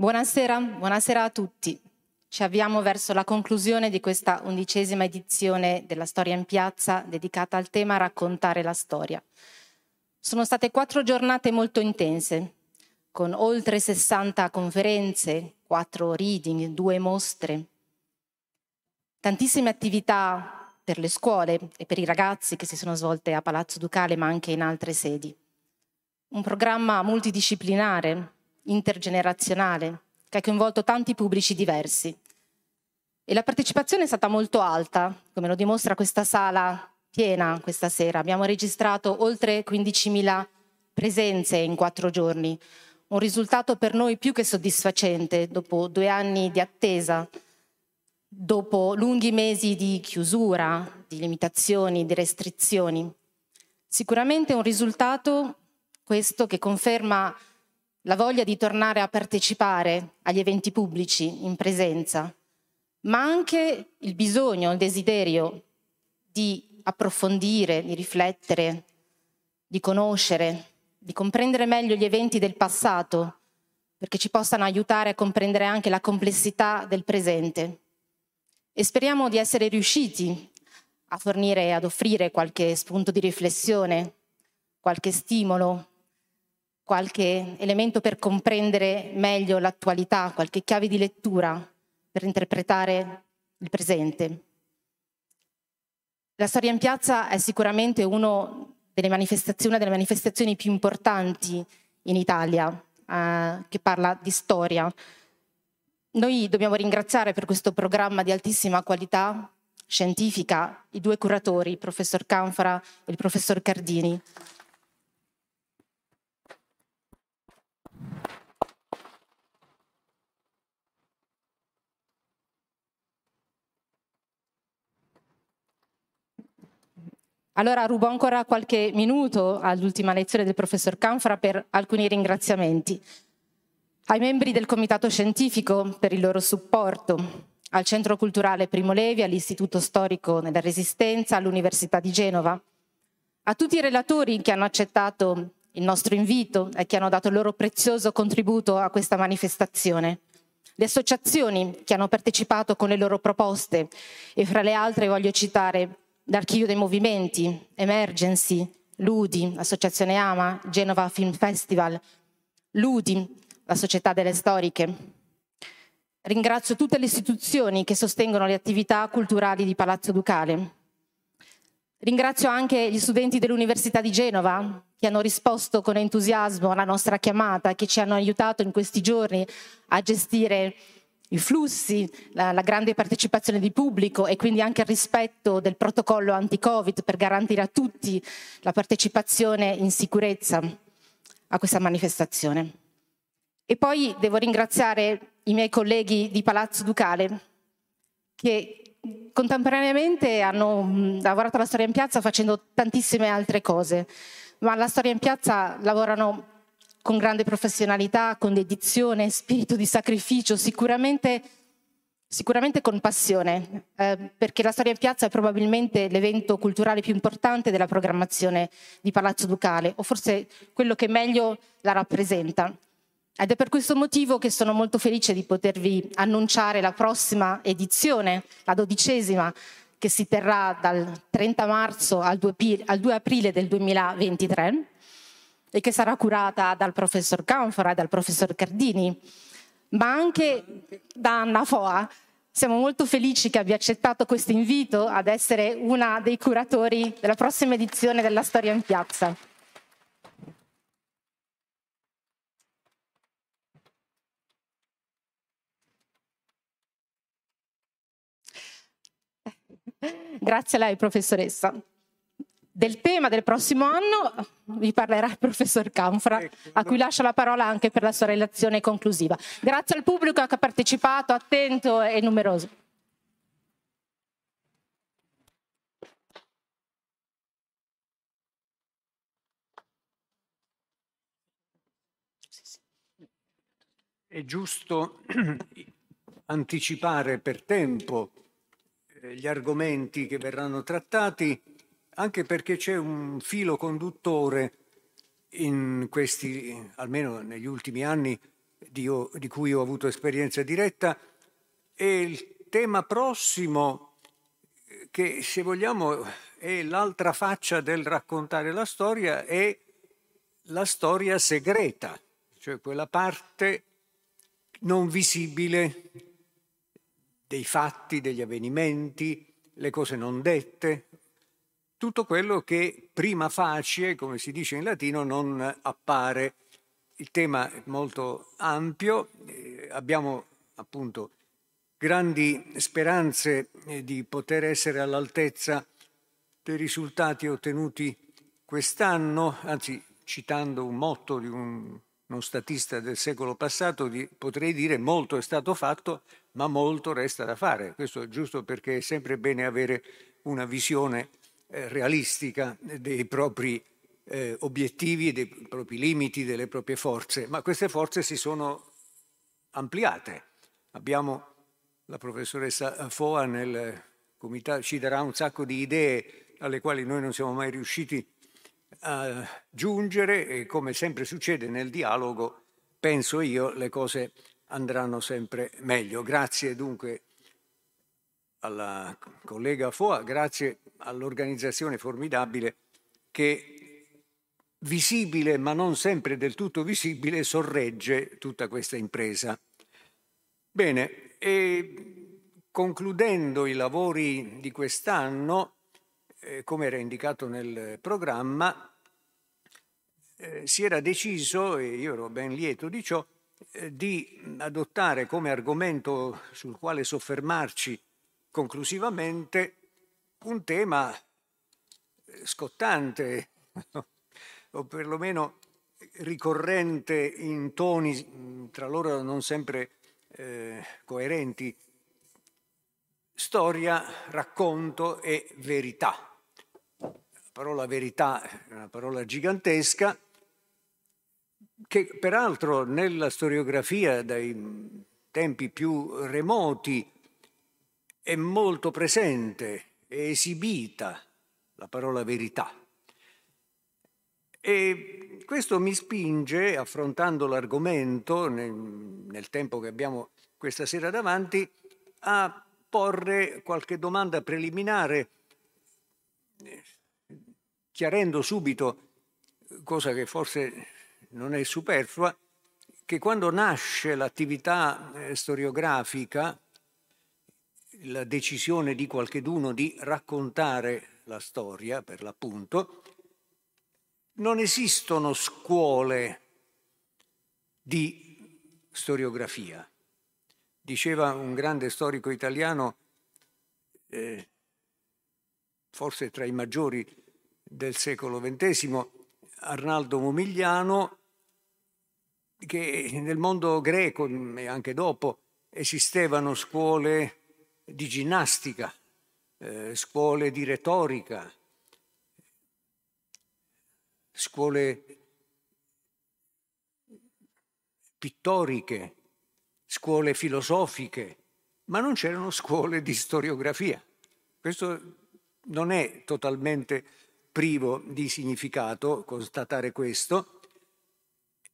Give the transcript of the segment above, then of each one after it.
Buonasera, buonasera a tutti. Ci avviamo verso la conclusione di questa undicesima edizione della Storia in Piazza dedicata al tema Raccontare la storia. Sono state quattro giornate molto intense, con oltre 60 conferenze, quattro reading, due mostre, tantissime attività per le scuole e per i ragazzi che si sono svolte a Palazzo Ducale ma anche in altre sedi. Un programma multidisciplinare, intergenerazionale, che ha coinvolto tanti pubblici diversi. E la partecipazione è stata molto alta, come lo dimostra questa sala piena questa sera. Abbiamo registrato oltre 15.000 presenze in quattro giorni, un risultato per noi più che soddisfacente dopo due anni di attesa, dopo lunghi mesi di chiusura, di limitazioni, di restrizioni. Sicuramente un risultato questo che conferma la voglia di tornare a partecipare agli eventi pubblici in presenza, ma anche il bisogno, il desiderio di approfondire, di riflettere, di conoscere, di comprendere meglio gli eventi del passato, perché ci possano aiutare a comprendere anche la complessità del presente. E speriamo di essere riusciti a fornire, ad offrire qualche spunto di riflessione, qualche stimolo qualche elemento per comprendere meglio l'attualità, qualche chiave di lettura per interpretare il presente. La storia in piazza è sicuramente una delle manifestazioni, delle manifestazioni più importanti in Italia, eh, che parla di storia. Noi dobbiamo ringraziare per questo programma di altissima qualità scientifica i due curatori, il professor Canfora e il professor Cardini. Allora rubo ancora qualche minuto all'ultima lezione del professor Canfra per alcuni ringraziamenti. Ai membri del comitato scientifico per il loro supporto, al Centro Culturale Primo Levi, all'Istituto Storico della Resistenza, all'Università di Genova, a tutti i relatori che hanno accettato il nostro invito e che hanno dato il loro prezioso contributo a questa manifestazione, le associazioni che hanno partecipato con le loro proposte e fra le altre voglio citare l'Archivio dei Movimenti, Emergency, Ludi, Associazione Ama, Genova Film Festival, Ludi, la Società delle Storiche. Ringrazio tutte le istituzioni che sostengono le attività culturali di Palazzo Ducale. Ringrazio anche gli studenti dell'Università di Genova che hanno risposto con entusiasmo alla nostra chiamata, che ci hanno aiutato in questi giorni a gestire i flussi, la, la, grande partecipazione di pubblico e quindi anche il rispetto del protocollo anti-Covid per garantire a tutti la partecipazione in sicurezza a questa manifestazione. E poi devo ringraziare i miei colleghi di Palazzo Ducale che contemporaneamente hanno lavorato alla storia in piazza facendo tantissime altre cose, ma alla storia in piazza lavorano con grande professionalità, con dedizione, spirito di sacrificio, sicuramente, sicuramente con passione, eh, perché la storia in piazza è probabilmente l'evento culturale più importante della programmazione di Palazzo Ducale, o forse quello che meglio la rappresenta. Ed è per questo motivo che sono molto felice di potervi annunciare la prossima edizione, la dodicesima, che si terrà dal 30 marzo al 2 aprile del 2023 e che sarà curata dal professor Canfora e dal professor Cardini, ma anche da Anna Foa. Siamo molto felici che abbia accettato questo invito ad essere una dei curatori della prossima edizione della Storia in Piazza. Grazie a lei, professoressa. Del tema del prossimo anno vi parlerà il professor Canfra, ecco, a cui lascio la parola anche per la sua relazione conclusiva. Grazie al pubblico che ha partecipato, attento e numeroso. È giusto anticipare per tempo eh, gli argomenti che verranno trattati anche perché c'è un filo conduttore in questi, almeno negli ultimi anni, di, di cui ho avuto esperienza diretta e il tema prossimo che se vogliamo è l'altra faccia del raccontare la storia è la storia segreta, cioè quella parte non visibile dei fatti, degli avvenimenti, le cose non dette, tutto quello che prima facie, come si dice in latino, non appare. Il tema è molto ampio, eh, abbiamo appunto grandi speranze eh, di poter essere all'altezza dei risultati ottenuti quest'anno, anzi citando un motto di un, uno statista del secolo passato, di, potrei dire molto è stato fatto, ma molto resta da fare. Questo è giusto perché è sempre bene avere una visione realistica dei propri eh, obiettivi, dei propri limiti, delle proprie forze, ma queste forze si sono ampliate. Abbiamo la professoressa Foa nel comitato, ci darà un sacco di idee alle quali noi non siamo mai riusciti a giungere e come sempre succede nel dialogo, penso io, le cose andranno sempre meglio. Grazie dunque alla collega Foa, grazie all'organizzazione formidabile che visibile ma non sempre del tutto visibile sorregge tutta questa impresa. Bene, e concludendo i lavori di quest'anno, eh, come era indicato nel programma, eh, si era deciso, e io ero ben lieto di ciò, eh, di adottare come argomento sul quale soffermarci conclusivamente un tema eh, scottante o perlomeno ricorrente in toni tra loro non sempre eh, coerenti, storia, racconto e verità. La parola verità è una parola gigantesca che peraltro nella storiografia dai tempi più remoti è molto presente, è esibita la parola verità. E questo mi spinge, affrontando l'argomento nel, nel tempo che abbiamo questa sera davanti, a porre qualche domanda preliminare, chiarendo subito, cosa che forse non è superflua, che quando nasce l'attività eh, storiografica, la decisione di qualcheduno di raccontare la storia, per l'appunto, non esistono scuole di storiografia. Diceva un grande storico italiano, eh, forse tra i maggiori del secolo XX, Arnaldo Momigliano, che nel mondo greco e anche dopo esistevano scuole di ginnastica, eh, scuole di retorica, scuole pittoriche, scuole filosofiche, ma non c'erano scuole di storiografia. Questo non è totalmente privo di significato constatare questo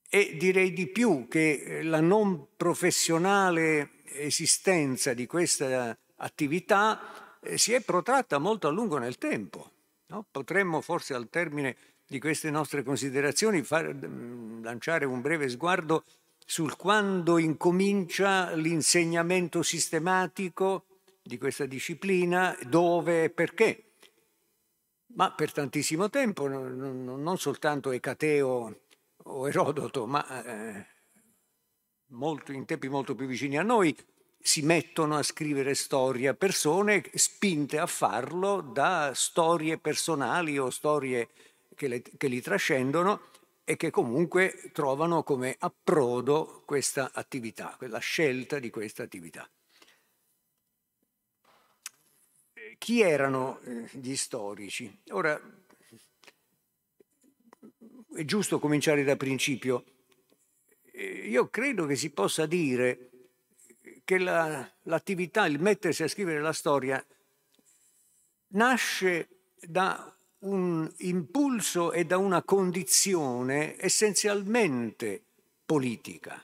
e direi di più che la non professionale esistenza di questa attività eh, si è protratta molto a lungo nel tempo. No? Potremmo forse al termine di queste nostre considerazioni far, mm, lanciare un breve sguardo sul quando incomincia l'insegnamento sistematico di questa disciplina, dove e perché. Ma per tantissimo tempo, non soltanto Ecateo o Erodoto, ma eh, molto, in tempi molto più vicini a noi, si mettono a scrivere storia persone spinte a farlo da storie personali o storie che, le, che li trascendono e che comunque trovano come approdo questa attività, la scelta di questa attività. Chi erano eh, gli storici? Ora, è giusto cominciare da principio. Eh, io credo che si possa dire che la, l'attività, il mettersi a scrivere la storia, nasce da un impulso e da una condizione essenzialmente politica.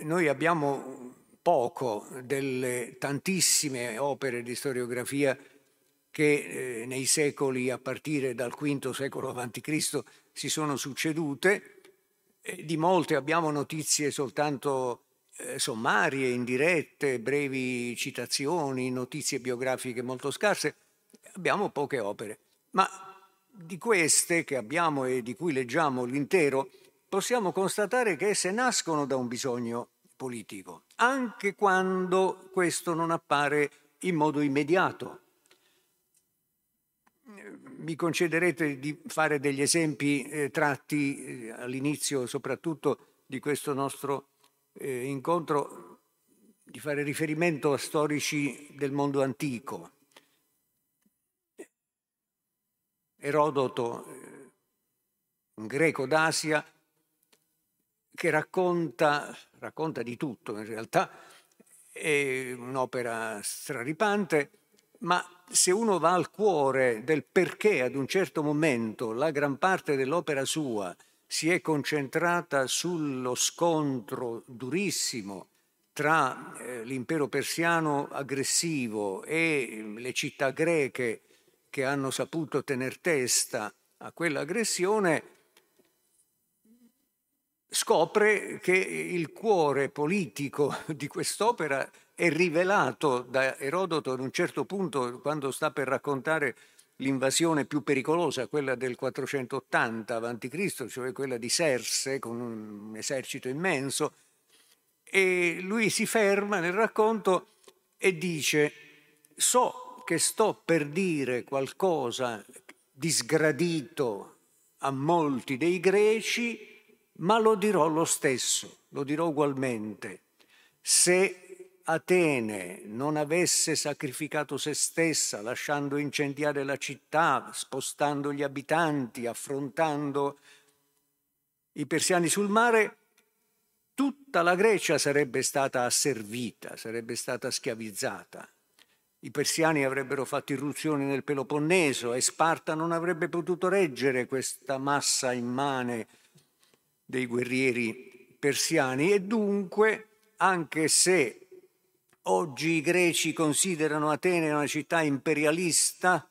noi abbiamo poco delle tantissime opere di storiografia che eh, nei secoli a partire dal V secolo a.C. si sono succedute. E di molte abbiamo notizie soltanto eh, sommarie, indirette, brevi citazioni, notizie biografiche molto scarse. Abbiamo poche opere, ma di queste che abbiamo e di cui leggiamo l'intero, possiamo constatare che esse nascono da un bisogno politico, anche quando questo non appare in modo immediato. Mi concederete di fare degli esempi eh, tratti eh, all'inizio soprattutto di questo nostro eh, incontro, di fare riferimento a storici del mondo antico. Erodoto, eh, un greco d'Asia, che racconta, racconta di tutto in realtà, è un'opera straripante, ma se uno va al cuore del perché ad un certo momento la gran parte dell'opera sua si è concentrata sullo scontro durissimo tra eh, l'impero persiano aggressivo e le città greche che hanno saputo tener testa a quell'aggressione, scopre che il cuore politico di quest'opera è rivelato da Erodoto ad un certo punto quando sta per raccontare l'invasione più pericolosa, quella del 480 a.C., cioè quella di Serse con un esercito immenso, e lui si ferma nel racconto e dice so che sto per dire qualcosa di sgradito a molti dei greci, ma lo dirò lo stesso, lo dirò ugualmente. Se Atene non avesse sacrificato se stessa, lasciando incendiare la città, spostando gli abitanti, affrontando i persiani sul mare, tutta la Grecia sarebbe stata asservita, sarebbe stata schiavizzata. I persiani avrebbero fatto irruzioni nel Peloponneso e Sparta non avrebbe potuto reggere questa massa immane dei guerrieri persiani e dunque, anche se oggi i greci considerano Atene una città imperialista,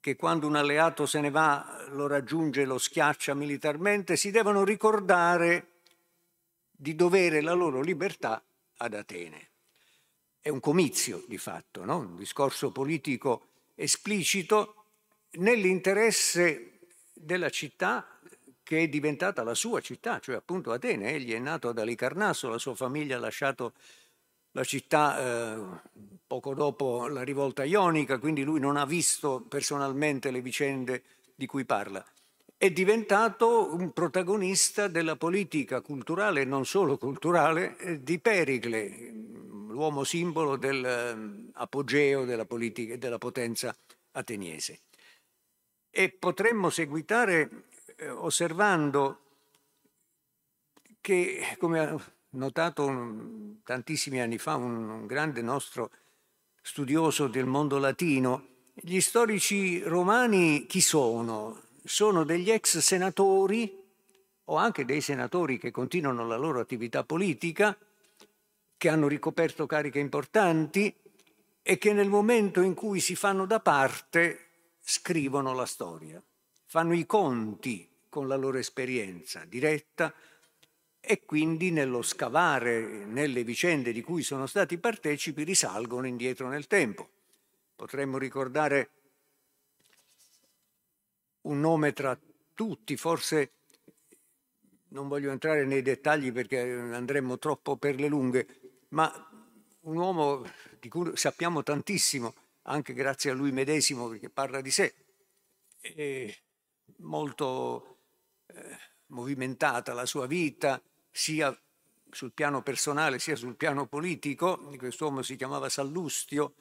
che quando un alleato se ne va lo raggiunge e lo schiaccia militarmente, si devono ricordare di dovere la loro libertà ad Atene. È un comizio di fatto, no? un discorso politico esplicito nell'interesse della città che è diventata la sua città, cioè appunto Atene. Egli è nato ad Alicarnasso, la sua famiglia ha lasciato la città eh, poco dopo la rivolta ionica, quindi lui non ha visto personalmente le vicende di cui parla. È diventato un protagonista della politica culturale, e non solo culturale, eh, di Pericle, l'uomo simbolo dell'apogeo della politica e della potenza ateniese. E potremmo seguitare eh, osservando che, come ha notato tantissimi anni fa un, un grande nostro studioso del mondo latino, gli storici romani chi sono? Sono degli ex senatori o anche dei senatori che continuano la loro attività politica, che hanno ricoperto cariche importanti e che nel momento in cui si fanno da parte scrivono la storia, fanno i conti con la loro esperienza diretta e quindi nello scavare nelle vicende di cui sono stati partecipi risalgono indietro nel tempo. Potremmo ricordare un nome tra tutti, forse non voglio entrare nei dettagli perché andremmo troppo per le lunghe, ma un uomo di cui sappiamo tantissimo, anche grazie a lui medesimo perché parla di sé, molto eh, movimentata la sua vita, sia sul piano personale sia sul piano politico. Quest'uomo si chiamava Sallustio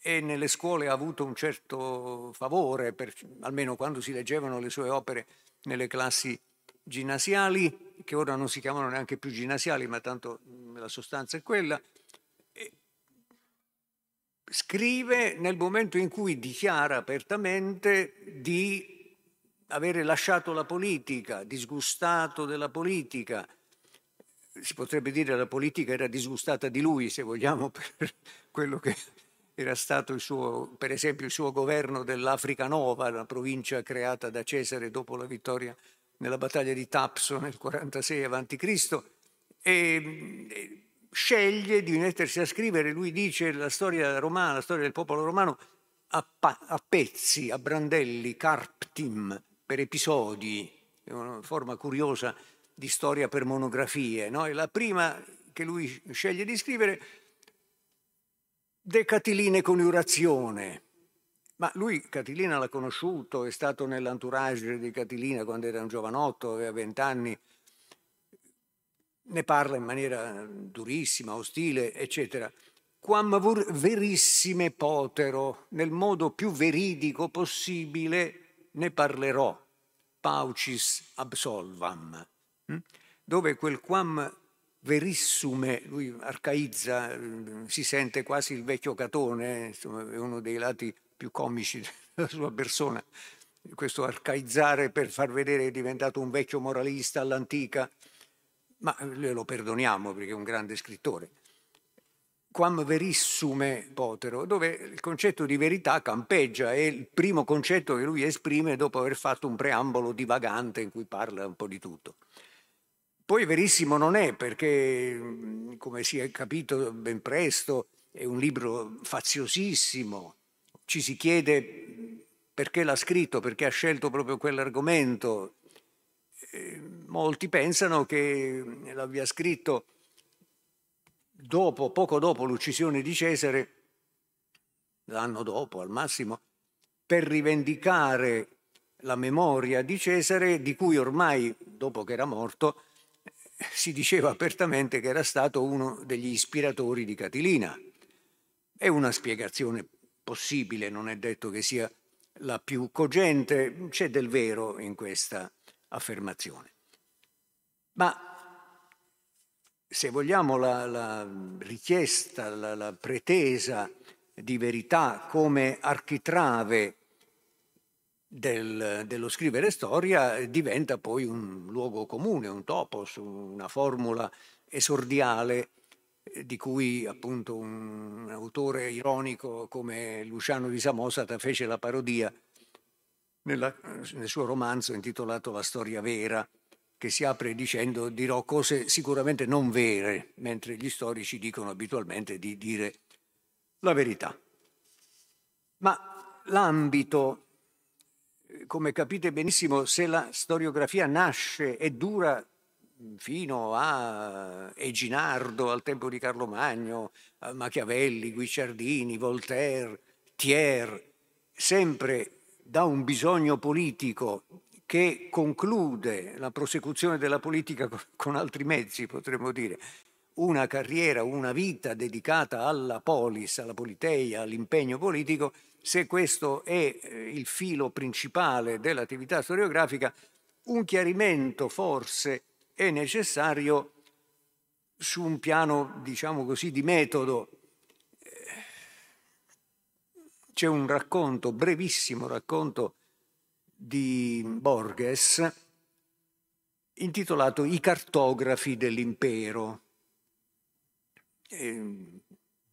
e nelle scuole ha avuto un certo favore, per, almeno quando si leggevano le sue opere nelle classi ginnasiali, che ora non si chiamano neanche più ginnasiali, ma tanto la sostanza è quella. E scrive nel momento in cui dichiara apertamente di avere lasciato la politica, disgustato della politica, si potrebbe dire la politica era disgustata di lui, se vogliamo, per quello che era stato il suo, per esempio il suo governo dell'Africa Nova, la provincia creata da Cesare dopo la vittoria nella battaglia di Tapso nel 46 a.C. E sceglie di mettersi a scrivere, lui dice la storia romana, la storia del popolo romano a, pa- a pezzi, a brandelli, carptim, per episodi, è una forma curiosa di storia per monografie. No? La prima che lui sceglie di scrivere, De Catiline coniurazione. Ma lui Catilina l'ha conosciuto, è stato nell'entourage di Catilina quando era un giovanotto, aveva vent'anni, ne parla in maniera durissima, ostile, eccetera. Quam verissime potero, nel modo più veridico possibile, ne parlerò. Paucis absolvam? Dove quel quam verissume, lui arcaizza, si sente quasi il vecchio Catone, insomma, è uno dei lati più comici della sua persona, questo arcaizzare per far vedere che è diventato un vecchio moralista all'antica, ma lo perdoniamo perché è un grande scrittore. Quam verissume potero, dove il concetto di verità campeggia, è il primo concetto che lui esprime dopo aver fatto un preambolo divagante in cui parla un po' di tutto. Poi verissimo non è perché, come si è capito ben presto, è un libro faziosissimo, ci si chiede perché l'ha scritto, perché ha scelto proprio quell'argomento, eh, molti pensano che l'abbia scritto dopo, poco dopo l'uccisione di Cesare, l'anno dopo al massimo, per rivendicare la memoria di Cesare, di cui ormai, dopo che era morto, si diceva apertamente che era stato uno degli ispiratori di Catilina. È una spiegazione possibile, non è detto che sia la più cogente, c'è del vero in questa affermazione. Ma se vogliamo la, la richiesta, la, la, pretesa di verità come architrave del, dello scrivere storia diventa poi un luogo comune, un topos, una formula esordiale eh, di cui appunto un autore ironico come Luciano di Samosata fece la parodia nella, nel suo romanzo intitolato La storia vera, che si apre dicendo dirò cose sicuramente non vere, mentre gli storici dicono abitualmente di dire la verità. Ma l'ambito, come capite benissimo, se la storiografia nasce e dura fino a Eginardo, al tempo di Carlo Magno, Machiavelli, Guicciardini, Voltaire, Thiers, sempre da un bisogno politico che conclude la prosecuzione della politica con altri mezzi, potremmo dire, una carriera, una vita dedicata alla polis, alla politeia, all'impegno politico, se questo è eh, il filo principale dell'attività storiografica, un chiarimento forse è necessario su un piano, diciamo così, di metodo c'è un racconto, brevissimo racconto di Borges intitolato I cartografi dell'impero. E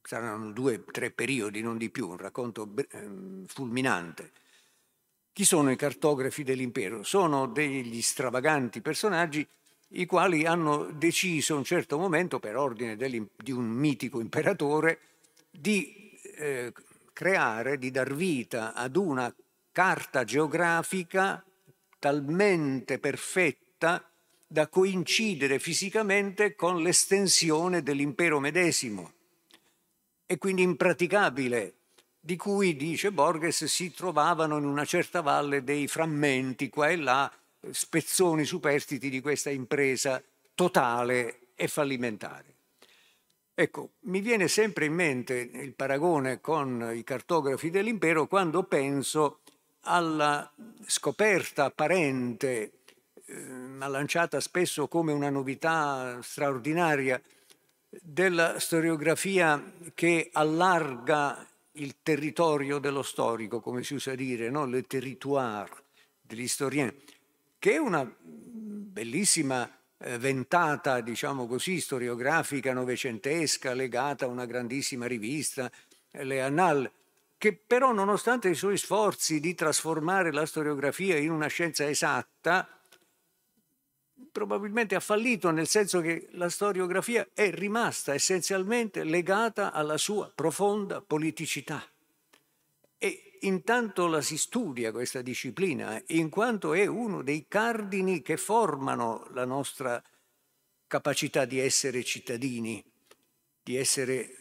saranno due o tre periodi, non di più, un racconto ehm, fulminante. Chi sono i cartografi dell'impero? Sono degli stravaganti personaggi i quali hanno deciso a un certo momento, per ordine di un mitico imperatore, di eh, creare, di dar vita ad una carta geografica talmente perfetta da coincidere fisicamente con l'estensione dell'impero medesimo e quindi impraticabile, di cui, dice Borges, si trovavano in una certa valle dei frammenti qua e là, spezzoni superstiti di questa impresa totale e fallimentare. Ecco, mi viene sempre in mente il paragone con i cartografi dell'impero quando penso alla scoperta apparente, eh, lanciata spesso come una novità straordinaria, della storiografia che allarga il territorio dello storico, come si usa dire, no? le territoire degli storieni, che è una bellissima eh, ventata, diciamo così, storiografica novecentesca legata a una grandissima rivista, eh, Le Annales, che però nonostante i suoi sforzi di trasformare la storiografia in una scienza esatta, probabilmente ha fallito nel senso che la storiografia è rimasta essenzialmente legata alla sua profonda politicità. E intanto la si studia questa disciplina, in quanto è uno dei cardini che formano la nostra capacità di essere cittadini, di essere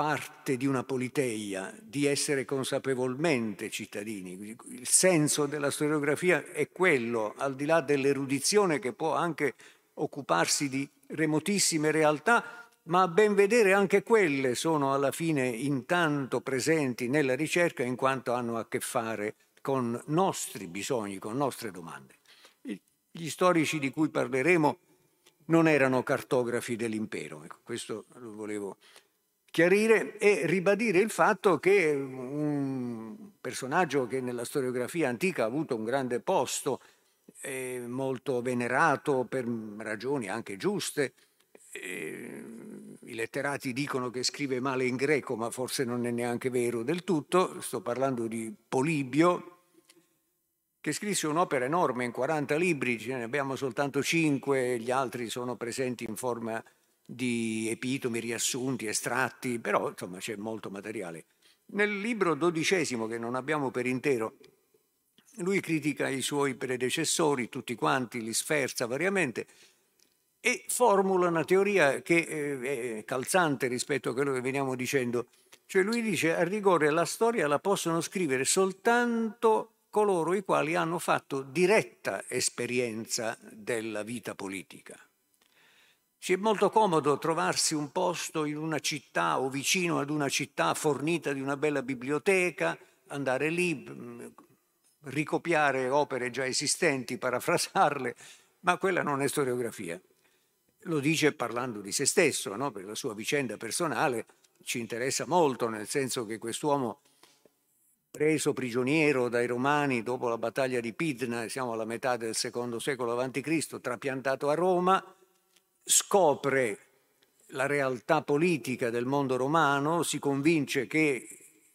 parte di una politeia, di essere consapevolmente cittadini. Il senso della storiografia è quello, al di là dell'erudizione che può anche occuparsi di remotissime realtà, ma a ben vedere anche quelle sono alla fine intanto presenti nella ricerca in quanto hanno a che fare con nostri bisogni, con nostre domande. Gli storici di cui parleremo non erano cartografi dell'impero, ecco, questo lo volevo chiarire e ribadire il fatto che un personaggio che nella storiografia antica ha avuto un grande posto, eh, molto venerato per ragioni anche giuste, eh, i letterati dicono che scrive male in greco, ma forse non è neanche vero del tutto, sto parlando di Polibio, che scrisse un'opera enorme in 40 libri, ce ne abbiamo soltanto 5, gli altri sono presenti in forma di epitomi, riassunti, estratti, però insomma c'è molto materiale. Nel libro dodicesimo, che non abbiamo per intero, lui critica i suoi predecessori, tutti quanti, li sferza variamente e formula una teoria che eh, è calzante rispetto a quello che veniamo dicendo. Cioè lui dice a rigore la storia la possono scrivere soltanto coloro i quali hanno fatto diretta esperienza della vita politica. Ci è molto comodo trovarsi un posto in una città o vicino ad una città fornita di una bella biblioteca, andare lì, mm, ricopiare opere già esistenti, parafrasarle, ma quella non è storiografia. Lo dice parlando di se stesso, no? per la sua vicenda personale ci interessa molto, nel senso che quest'uomo preso prigioniero dai romani dopo la battaglia di Pidna, siamo alla metà del secondo secolo a.C., trapiantato a Roma, scopre la realtà politica del mondo romano, si convince che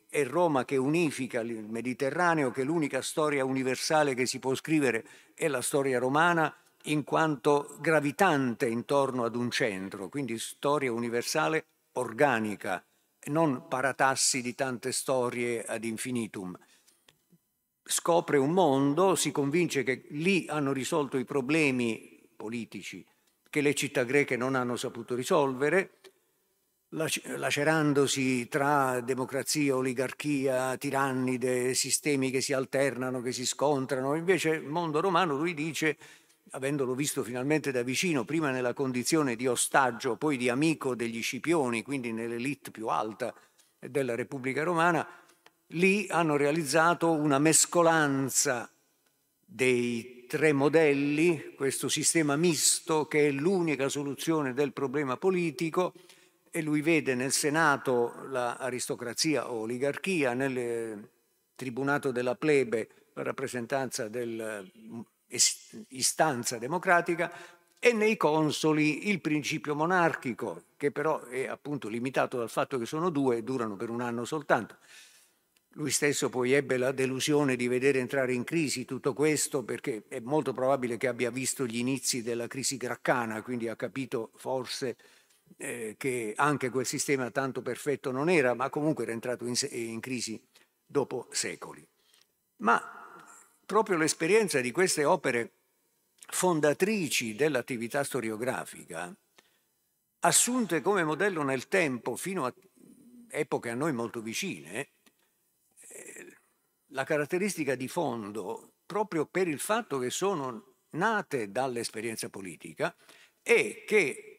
è Roma che unifica il Mediterraneo, che l'unica storia universale che si può scrivere è la storia romana in quanto gravitante intorno ad un centro, quindi storia universale organica, non paratassi di tante storie ad infinitum. Scopre un mondo, si convince che lì hanno risolto i problemi politici che le città greche non hanno saputo risolvere, lacerandosi tra democrazia, oligarchia, tirannide, sistemi che si alternano, che si scontrano. Invece il mondo romano, lui dice, avendolo visto finalmente da vicino, prima nella condizione di ostaggio, poi di amico degli Scipioni, quindi nell'elite più alta della Repubblica Romana, lì hanno realizzato una mescolanza dei tre modelli, questo sistema misto che è l'unica soluzione del problema politico e lui vede nel Senato l'aristocrazia o oligarchia, nel tribunato della plebe la rappresentanza dell'istanza democratica e nei consoli il principio monarchico, che però è appunto limitato dal fatto che sono due e durano per un anno soltanto. Lui stesso poi ebbe la delusione di vedere entrare in crisi tutto questo perché è molto probabile che abbia visto gli inizi della crisi graccana, quindi ha capito forse eh, che anche quel sistema tanto perfetto non era, ma comunque era entrato in, in crisi dopo secoli. Ma proprio l'esperienza di queste opere fondatrici dell'attività storiografica, assunte come modello nel tempo fino a epoche a noi molto vicine, la caratteristica di fondo, proprio per il fatto che sono nate dall'esperienza politica, è che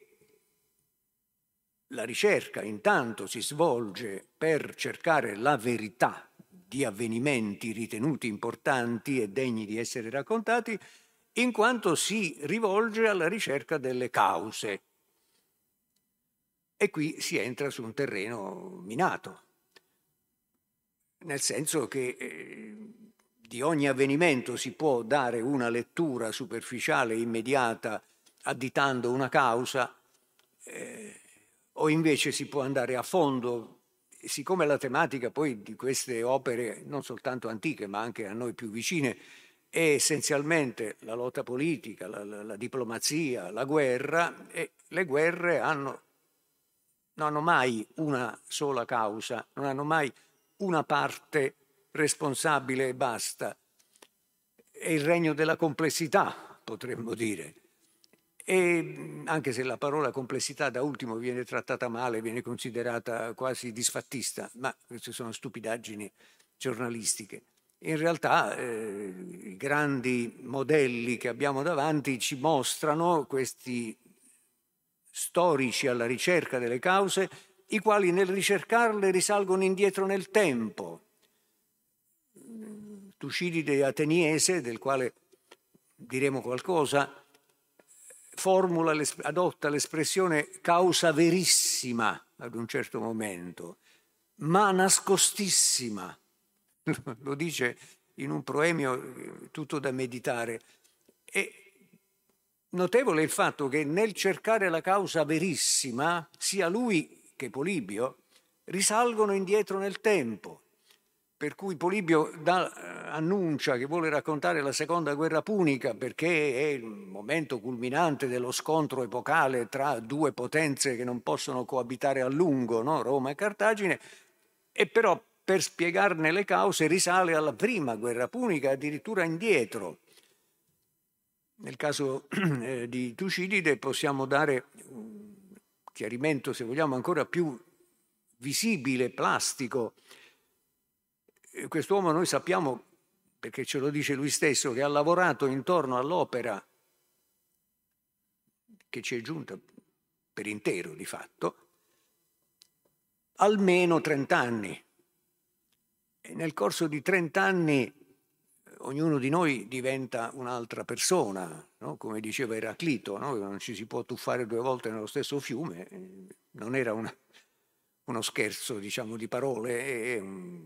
la ricerca intanto si svolge per cercare la verità di avvenimenti ritenuti importanti e degni di essere raccontati, in quanto si rivolge alla ricerca delle cause. E qui si entra su un terreno minato, nel senso che eh, di ogni avvenimento si può dare una lettura superficiale, immediata, additando una causa, eh, o invece si può andare a fondo, siccome la tematica poi di queste opere, non soltanto antiche ma anche a noi più vicine, è essenzialmente la lotta politica, la, la, la diplomazia, la guerra, e le guerre hanno, non hanno mai una sola causa, non hanno mai una parte responsabile e basta. È il regno della complessità, potremmo dire. E anche se la parola complessità da ultimo viene trattata male, viene considerata quasi disfattista, ma queste sono stupidaggini giornalistiche. In realtà eh, i grandi modelli che abbiamo davanti ci mostrano questi storici alla ricerca delle cause, i quali nel ricercarle risalgono indietro nel tempo. Tucidide ateniese, del quale diremo qualcosa, formula, adotta l'espressione causa verissima ad un certo momento, ma nascostissima. Lo dice in un proemio eh, tutto da meditare. E notevole il fatto che nel cercare la causa verissima, sia lui che Polibio risalgono indietro nel tempo per cui Polibio da, eh, annuncia che vuole raccontare la seconda guerra punica perché è il momento culminante dello scontro epocale tra due potenze che non possono coabitare a lungo, no? Roma e Cartagine, e però per spiegarne le cause risale alla prima guerra punica, addirittura indietro. Nel caso eh, di Tucidide possiamo dare chiarimento, se vogliamo, ancora più visibile, plastico, quest'uomo noi sappiamo, perché ce lo dice lui stesso, che ha lavorato intorno all'opera che ci è giunta per intero di fatto, almeno 30 anni. E nel corso di 30 anni ognuno di noi diventa un'altra persona, no? come diceva Eraclito, no? non ci si può tuffare due volte nello stesso fiume, non era una, uno scherzo diciamo, di parole, è un,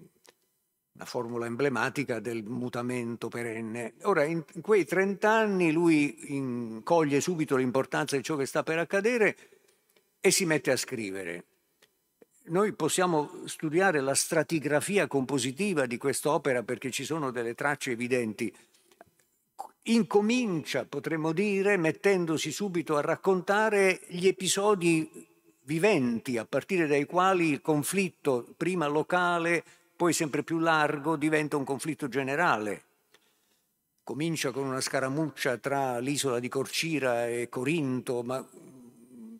la formula emblematica del mutamento perenne. Ora, in quei 30 anni lui in, coglie subito l'importanza di ciò che sta per accadere e si mette a scrivere. Noi possiamo studiare la stratigrafia compositiva di quest'opera perché ci sono delle tracce evidenti. Incomincia, potremmo dire, mettendosi subito a raccontare gli episodi viventi a partire dai quali il conflitto, prima locale, poi sempre più largo diventa un conflitto generale. Comincia con una scaramuccia tra l'isola di Corcira e Corinto, ma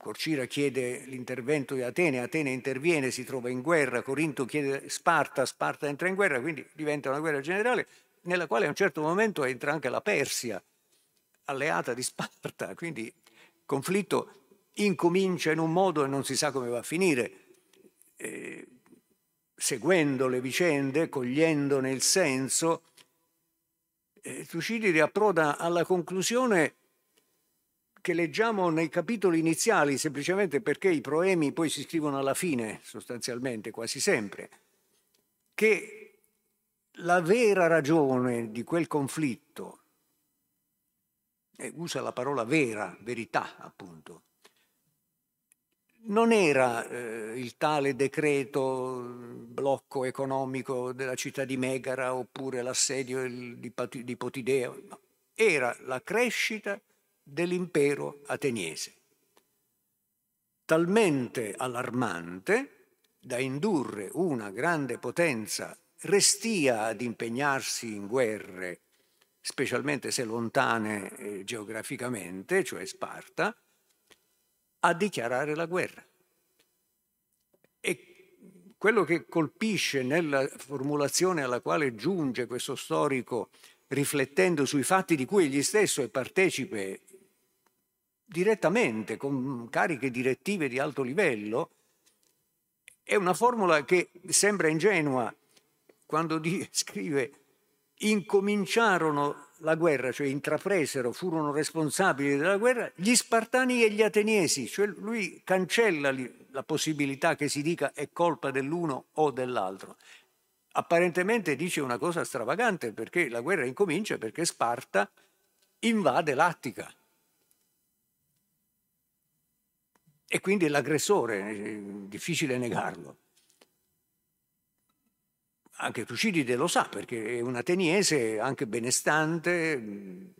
Corcira chiede l'intervento di Atene, Atene interviene, si trova in guerra, Corinto chiede Sparta, Sparta entra in guerra, quindi diventa una guerra generale nella quale a un certo momento entra anche la Persia, alleata di Sparta, quindi il conflitto incomincia in un modo e non si sa come va a finire. Eh, seguendo le vicende, cogliendone il senso, eh, Tucidide approda alla conclusione che leggiamo nei capitoli iniziali, semplicemente perché i proemi poi si scrivono alla fine, sostanzialmente, quasi sempre, che la vera ragione di quel conflitto, e usa la parola vera, verità appunto, non era eh, il tale decreto blocco economico della città di Megara oppure l'assedio di, Potideo, no. era la crescita dell'impero ateniese, talmente allarmante da indurre una grande potenza restia ad impegnarsi in guerre, specialmente se lontane eh, geograficamente, cioè Sparta, a dichiarare la guerra. E quello che colpisce nella formulazione alla quale giunge questo storico riflettendo sui fatti di cui egli stesso è partecipe direttamente, con cariche direttive di alto livello, è una formula che sembra ingenua quando scrive incominciarono la guerra, cioè intrapresero, furono responsabili della guerra, gli Spartani e gli Ateniesi, cioè lui cancella la possibilità che si dica è colpa dell'uno o dell'altro. Apparentemente dice una cosa stravagante perché la guerra incomincia perché Sparta invade l'Attica. E quindi l'aggressore, è difficile negarlo. Anche Tucidide lo sa perché è un ateniese anche benestante,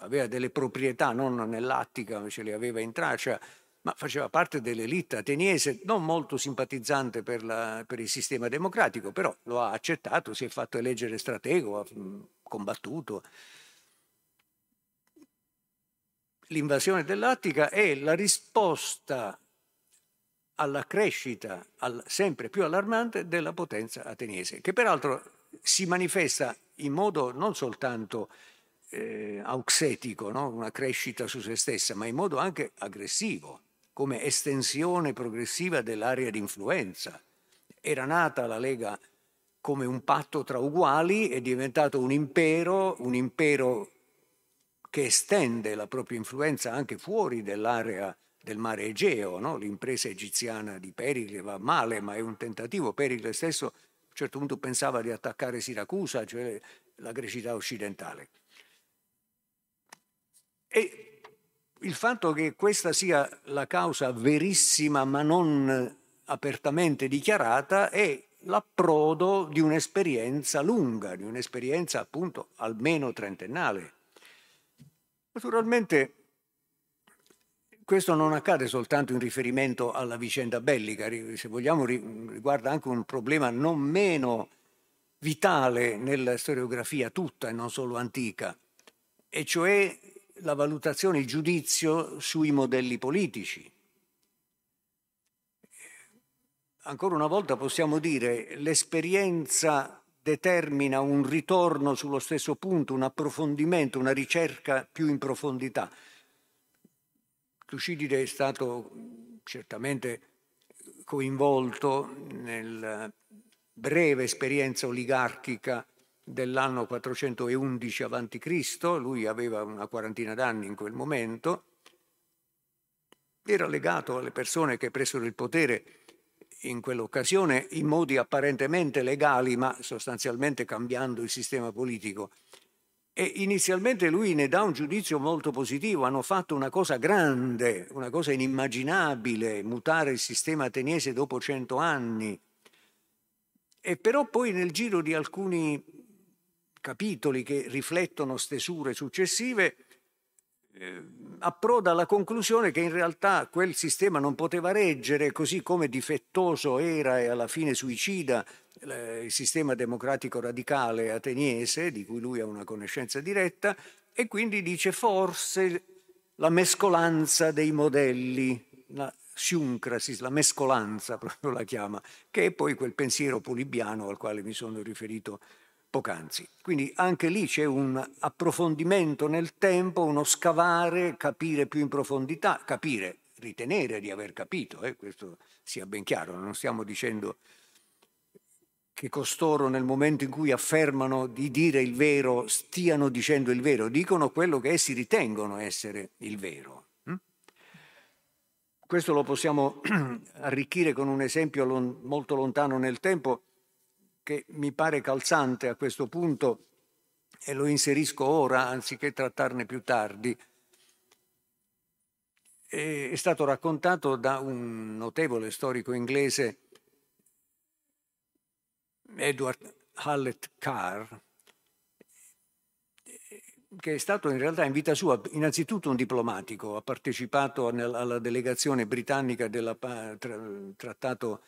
aveva delle proprietà non nell'Attica, ma ce le aveva in Tracia, ma faceva parte dell'elite ateniese, non molto simpatizzante per, la, per, il sistema democratico, però lo ha accettato, si è fatto eleggere stratego, ha combattuto. L'invasione dell'Attica è la risposta alla crescita al, sempre più allarmante della potenza ateniese, che peraltro si manifesta in modo non soltanto eh, auxetico, no? una crescita su se stessa, ma in modo anche aggressivo, come estensione progressiva dell'area di influenza. Era nata la Lega come un patto tra uguali, è diventato un impero, un impero che estende la propria influenza anche fuori dell'area del mare Egeo. No? L'impresa egiziana di Pericle va male, ma è un tentativo. Pericle stesso a un certo punto pensava di attaccare Siracusa, cioè la Grecità occidentale. E il fatto che questa sia la causa verissima ma non apertamente dichiarata è l'approdo di un'esperienza lunga, di un'esperienza appunto almeno trentennale. Naturalmente questo non accade soltanto in riferimento alla vicenda bellica, se vogliamo riguarda anche un problema non meno vitale nella storiografia tutta e non solo antica, e cioè la valutazione, il giudizio sui modelli politici. Ancora una volta possiamo dire l'esperienza determina un ritorno sullo stesso punto, un approfondimento, una ricerca più in profondità. Tucidide è stato certamente coinvolto nella breve esperienza oligarchica dell'anno 411 a.C., lui aveva una quarantina d'anni in quel momento, era legato alle persone che presero il potere in quell'occasione in modi apparentemente legali, ma sostanzialmente cambiando il sistema politico. E inizialmente lui ne dà un giudizio molto positivo, hanno fatto una cosa grande, una cosa inimmaginabile, mutare il sistema ateniese dopo cento anni. E però poi nel giro di alcuni capitoli che riflettono stesure successive, eh, approda alla conclusione che in realtà quel sistema non poteva reggere, così come difettoso era e alla fine suicida il sistema democratico radicale ateniese, di cui lui ha una conoscenza diretta, e quindi dice forse la mescolanza dei modelli, la siuncrasis, la mescolanza proprio la chiama, che è poi quel pensiero polibiano al quale mi sono riferito poc'anzi. Quindi anche lì c'è un approfondimento nel tempo, uno scavare, capire più in profondità, capire, ritenere di aver capito, eh, questo sia ben chiaro, non stiamo dicendo che costoro nel momento in cui affermano di dire il vero stiano dicendo il vero, dicono quello che essi ritengono essere il vero. Hm? Questo lo possiamo arricchire con un esempio molto lontano nel tempo che mi pare calzante a questo punto e lo inserisco ora anziché trattarne più tardi, è stato raccontato da un notevole storico inglese, Edward Hallett Carr, che è stato in realtà in vita sua innanzitutto un diplomatico, ha partecipato alla delegazione britannica del trattato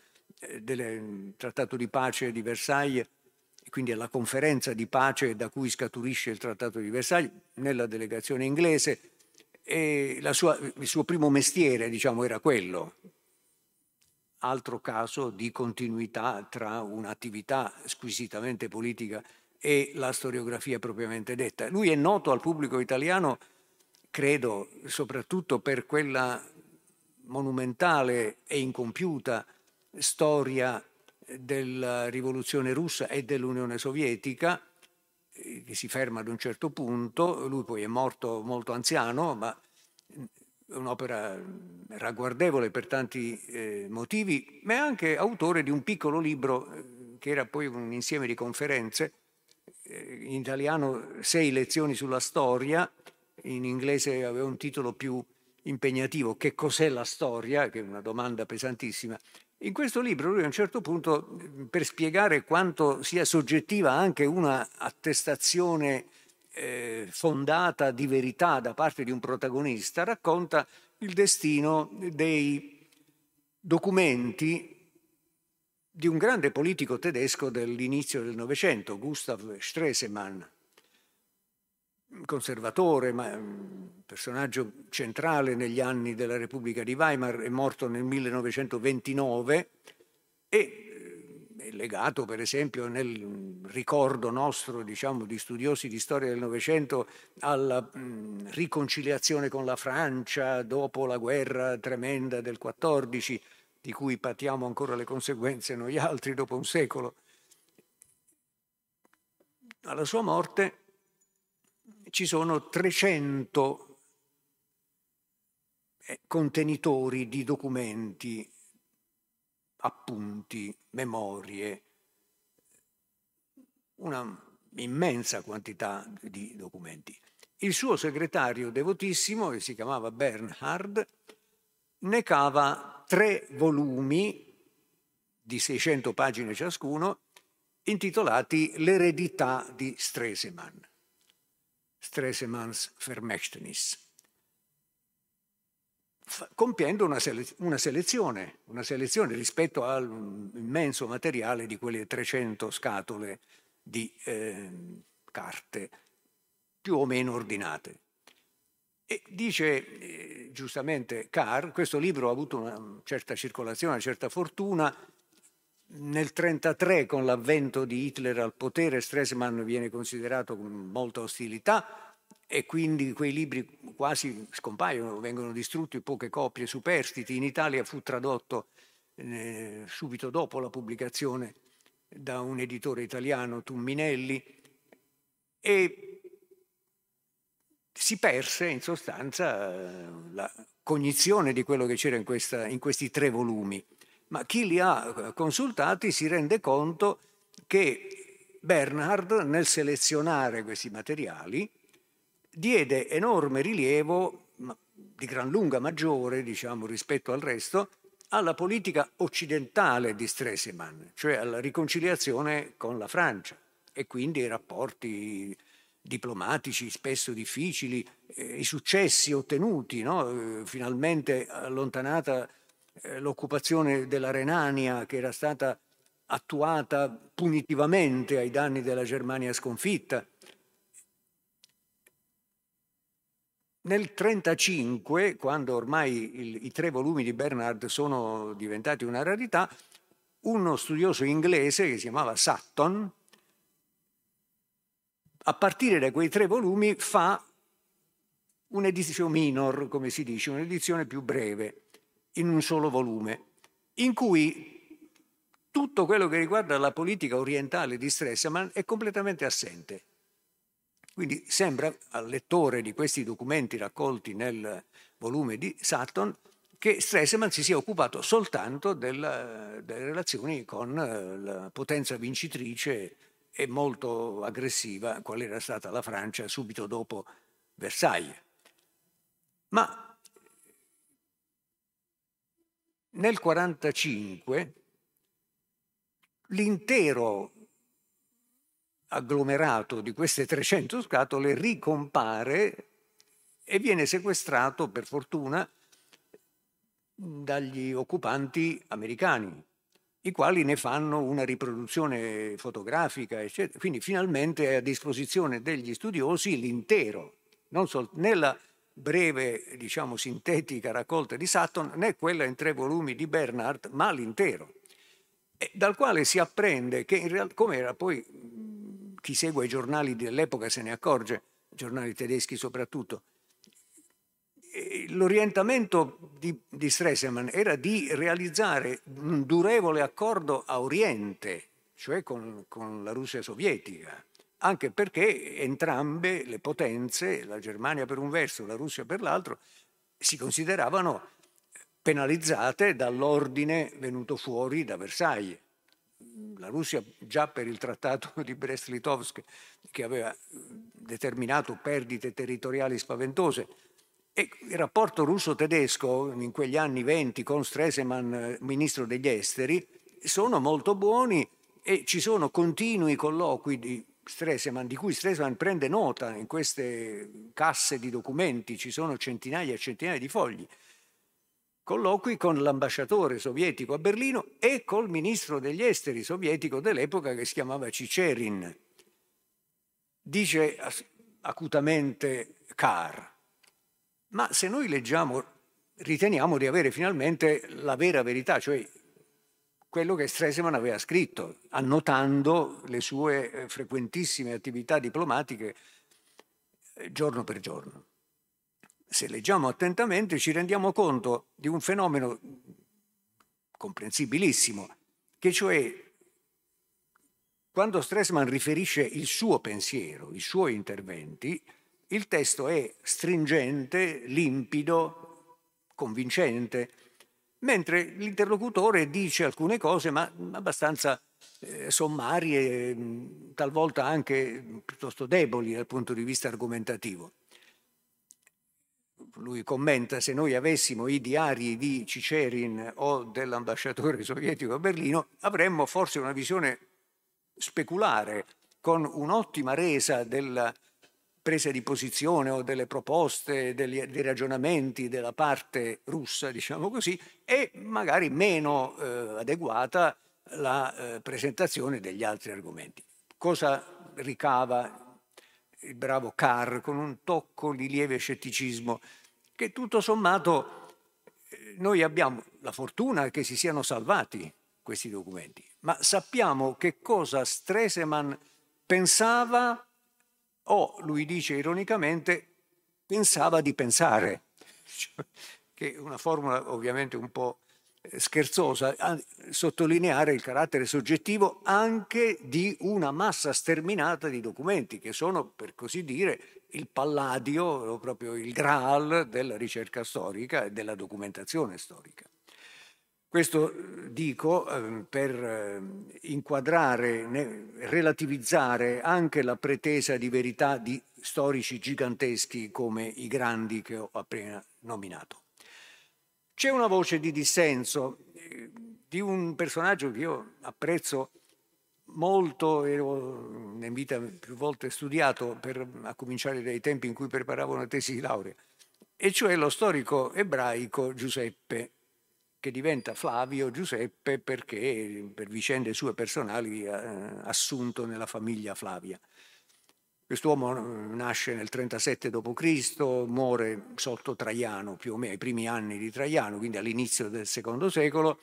del Trattato di pace di Versailles, quindi alla conferenza di pace da cui scaturisce il Trattato di Versailles, nella delegazione inglese, e sua, il suo primo mestiere diciamo, era quello. Altro caso di continuità tra un'attività squisitamente politica e la storiografia propriamente detta. Lui è noto al pubblico italiano, credo, soprattutto per quella monumentale e incompiuta storia della rivoluzione russa e dell'Unione Sovietica, eh, che si ferma ad un certo punto, lui poi è morto molto anziano, ma è un'opera ragguardevole per tanti eh, motivi, ma è anche autore di un piccolo libro eh, che era poi un insieme di conferenze, eh, in italiano Sei lezioni sulla storia, in inglese aveva un titolo più impegnativo che cos'è la storia, che è una domanda pesantissima. In questo libro lui a un certo punto, per spiegare quanto sia soggettiva anche una attestazione eh, fondata di verità da parte di un protagonista, racconta il destino dei documenti di un grande politico tedesco dell'inizio del Novecento, Gustav Stresemann, conservatore, ma personaggio centrale negli anni della Repubblica di Weimar, è morto nel 1929 e è legato per esempio nel ricordo nostro diciamo, di studiosi di storia del Novecento alla mh, riconciliazione con la Francia dopo la guerra tremenda del 14 di cui patiamo ancora le conseguenze noi altri dopo un secolo. Alla sua morte ci sono 300 eh, contenitori di documenti appunti, memorie, una immensa quantità di documenti. Il suo segretario devotissimo, che si chiamava Bernhard, ne cava tre volumi di 600 pagine ciascuno, intitolati L'eredità di Stresemann, Stresemanns Vermächtnis compiendo una, sele- una, selezione, una selezione rispetto all'immenso materiale di quelle 300 scatole di eh, carte più o meno ordinate. E dice eh, giustamente Carr, questo libro ha avuto una certa circolazione, una certa fortuna, nel 1933 con l'avvento di Hitler al potere Stresemann viene considerato con molta ostilità, e quindi quei libri quasi scompaiono, vengono distrutti, poche copie superstiti. In Italia fu tradotto eh, subito dopo la pubblicazione da un editore italiano, Tumminelli, e si perse in sostanza eh, la cognizione di quello che c'era in, questa, in questi tre volumi. Ma chi li ha consultati si rende conto che Bernhard, nel selezionare questi materiali, diede enorme rilievo, di gran lunga maggiore diciamo, rispetto al resto, alla politica occidentale di Stresemann, cioè alla riconciliazione con la Francia e quindi ai rapporti diplomatici spesso difficili, eh, i successi ottenuti, no? eh, finalmente allontanata eh, l'occupazione della Renania che era stata attuata punitivamente ai danni della Germania sconfitta, Nel 1935, quando ormai il, i tre volumi di Bernard sono diventati una rarità, uno studioso inglese che si chiamava Sutton, a partire da quei tre volumi fa un'edizione minor, come si dice, un'edizione più breve, in un solo volume, in cui tutto quello che riguarda la politica orientale di Stresemann è completamente assente. Quindi sembra al lettore di questi documenti raccolti nel volume di Sutton che Stresemann si sia occupato soltanto della, delle relazioni con eh, la potenza vincitrice e molto aggressiva, qual era stata la Francia subito dopo Versailles. Ma nel 1945 l'intero agglomerato di queste 300 scatole ricompare e viene sequestrato, per fortuna, dagli occupanti americani, i quali ne fanno una riproduzione fotografica, eccetera. Quindi finalmente è a disposizione degli studiosi l'intero, non sol- nella breve, diciamo, sintetica raccolta di Sutton, né quella in tre volumi di Bernhardt, ma l'intero. Dal quale si apprende che in realtà, come era poi chi segue i giornali dell'epoca se ne accorge, giornali tedeschi soprattutto, l'orientamento di, di Stresemann era di realizzare un durevole accordo a Oriente, cioè con, con, la Russia sovietica, anche perché entrambe le potenze, la Germania per un verso, la Russia per l'altro, si consideravano penalizzate dall'ordine venuto fuori da Versailles. La Russia già per il trattato di Brest-Litovsk che aveva determinato perdite territoriali spaventose E il rapporto russo-tedesco in quegli anni venti con Stresemann, ministro degli esteri, sono molto buoni e ci sono continui colloqui di Stresemann, di cui Stresemann prende nota in queste casse di documenti, ci sono centinaia e centinaia di fogli. Colloqui con l'ambasciatore sovietico a Berlino e col ministro degli esteri sovietico dell'epoca che si chiamava Cicerin. Dice acutamente Carr, ma se noi leggiamo, riteniamo di avere finalmente la vera verità, cioè quello che Stresemann aveva scritto, annotando le sue eh, frequentissime attività diplomatiche eh, giorno per giorno. Se leggiamo attentamente ci rendiamo conto di un fenomeno comprensibilissimo, che cioè quando Stresemann riferisce il suo pensiero, i suoi interventi, il testo è stringente, limpido, convincente, mentre l'interlocutore dice alcune cose ma abbastanza eh, sommarie, talvolta anche piuttosto deboli dal punto di vista argomentativo. Lui commenta se noi avessimo i diari di Cicerin o dell'ambasciatore sovietico a Berlino avremmo forse una visione speculare con un'ottima resa della prese di posizione o delle proposte, degli, dei ragionamenti della parte russa, diciamo così, e magari meno eh, adeguata la eh, presentazione degli altri argomenti. Cosa ricava il bravo Carr con un tocco di lieve scetticismo che tutto sommato eh, noi abbiamo la fortuna che si siano salvati questi documenti, ma sappiamo che cosa Stresemann pensava o, lui dice ironicamente, pensava di pensare, che è una formula ovviamente un po' eh, scherzosa, a sottolineare il carattere soggettivo anche di una massa sterminata di documenti che sono, per così dire, il palladio, proprio il graal della ricerca storica e della documentazione storica. Questo eh, dico eh, per eh, inquadrare, relativizzare anche la pretesa di verità di storici giganteschi come i grandi che ho appena nominato. C'è una voce di dissenso di un personaggio che io apprezzo molto e ho in vita più volte studiato, per, a cominciare dai tempi in cui preparavo una tesi di laurea, e cioè lo storico ebraico Giuseppe che diventa Flavio Giuseppe perché per vicende sue personali eh, assunto nella famiglia Flavia. Quest'uomo eh, nasce nel 37 d.C., muore sotto Traiano, più o meno ai primi anni di Traiano, quindi all'inizio del secondo secolo.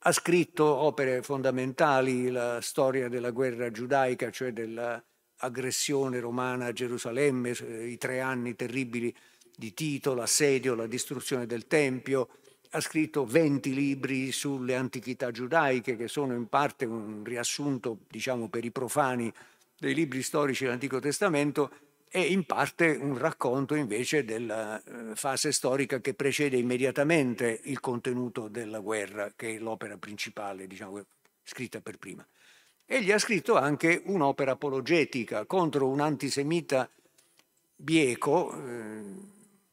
Ha scritto opere fondamentali, la storia della guerra giudaica, cioè dell'aggressione romana a Gerusalemme, eh, i tre anni terribili di Tito, l'assedio, la distruzione del Tempio, ha scritto 20 libri sulle antichità giudaiche, che sono in parte un riassunto, diciamo, per i profani dei libri storici dell'Antico Testamento e in parte un racconto invece della eh, fase storica che precede immediatamente il contenuto della guerra, che è l'opera principale, diciamo, scritta per prima. Egli ha scritto anche un'opera apologetica contro un antisemita bieco, eh,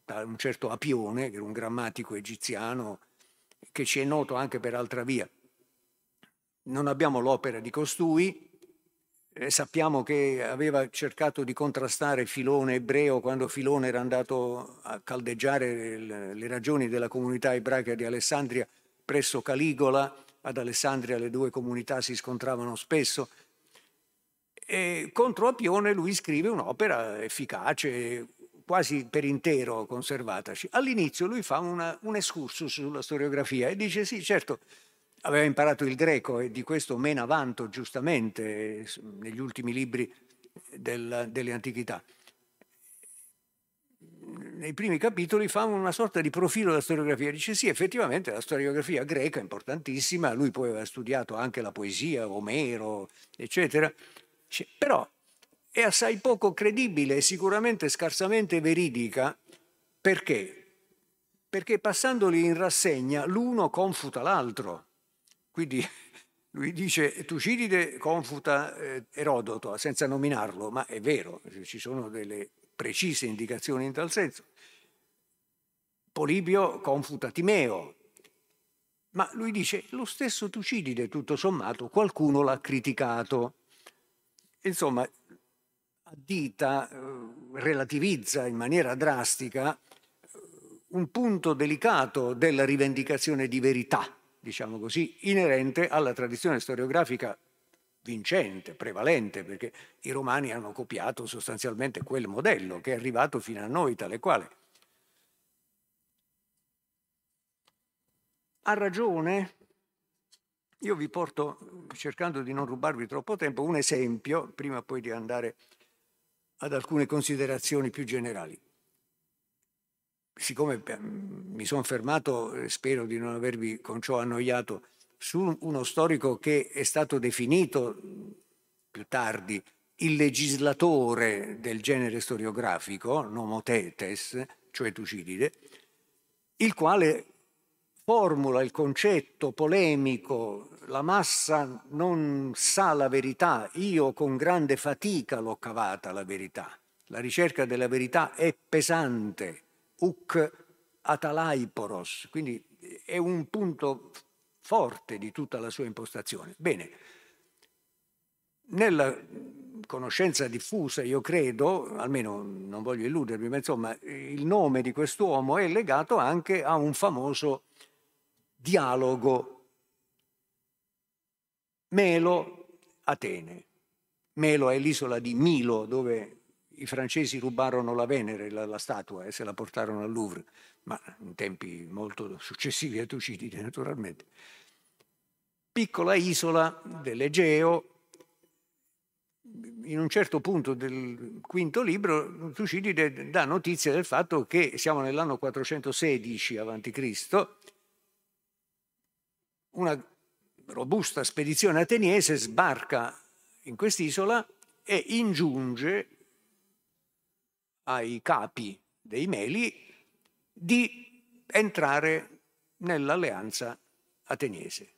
da un certo Apione, che era un grammatico egiziano che ci è noto anche per altra via. Non abbiamo l'opera di costui, sappiamo che aveva cercato di contrastare Filone ebreo quando Filone era andato a caldeggiare le ragioni della comunità ebraica di Alessandria presso Caligola. Ad Alessandria le due comunità si scontravano spesso. E contro Apione lui scrive un'opera efficace, quasi per intero conservataci. All'inizio lui fa una, un excursus sulla storiografia e dice sì, certo, aveva imparato il greco e di questo mena vanto giustamente negli ultimi libri del, delle antichità. Nei primi capitoli fa una sorta di profilo della storiografia. Dice sì, effettivamente la storiografia greca è importantissima, lui poi aveva studiato anche la poesia, Omero, eccetera. Però è assai poco credibile e sicuramente scarsamente veridica. Perché? Perché passandoli in rassegna l'uno confuta l'altro. Quindi lui dice Tucidide confuta eh, Erodoto senza nominarlo, ma è vero, ci sono delle precise indicazioni in tal senso. Polibio confuta Timeo, ma lui dice lo stesso Tucidide, tutto sommato, qualcuno l'ha criticato. Insomma, addita, eh, relativizza in maniera drastica eh, un punto delicato della rivendicazione di verità, diciamo così, inerente alla tradizione storiografica vincente, prevalente, perché i romani hanno copiato sostanzialmente quel modello che è arrivato fino a noi, tale quale. Ha ragione? Io vi porto, cercando di non rubarvi troppo tempo, un esempio, prima poi di andare ad alcune considerazioni più generali. Siccome mi sono fermato, spero di non avervi con ciò annoiato, su uno storico che è stato definito più tardi il legislatore del genere storiografico, Nomotetes, cioè Tucidide, il quale formula il concetto polemico la massa non sa la verità, io con grande fatica l'ho cavata la verità. La ricerca della verità è pesante, uc atalaiporos, quindi è un punto forte di tutta la sua impostazione. Bene, nella conoscenza diffusa, io credo, almeno non voglio illudermi, ma insomma, il nome di quest'uomo è legato anche a un famoso dialogo Melo, Atene. Melo è l'isola di Milo dove i francesi rubarono la Venere, la, la, statua, e se la portarono al Louvre, ma in tempi molto successivi a Tucidide naturalmente. Piccola isola dell'Egeo, in un certo punto del quinto libro Tucidide dà notizia del fatto che siamo nell'anno 416 a.C., una robusta spedizione ateniese sbarca in quest'isola e ingiunge ai capi dei Meli di entrare nell'alleanza ateniese.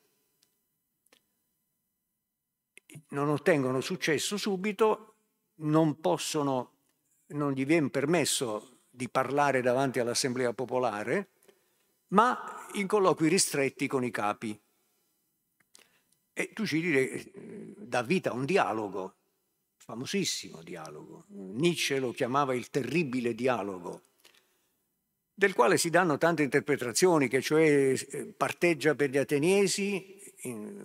Non ottengono successo subito, non possono, non gli viene permesso di parlare davanti all'assemblea popolare, ma in colloqui ristretti con i capi e Tucidide eh, dà vita a un dialogo, famosissimo dialogo. Nietzsche lo chiamava il terribile dialogo, del quale si danno tante interpretazioni, che cioè eh, parteggia per gli ateniesi,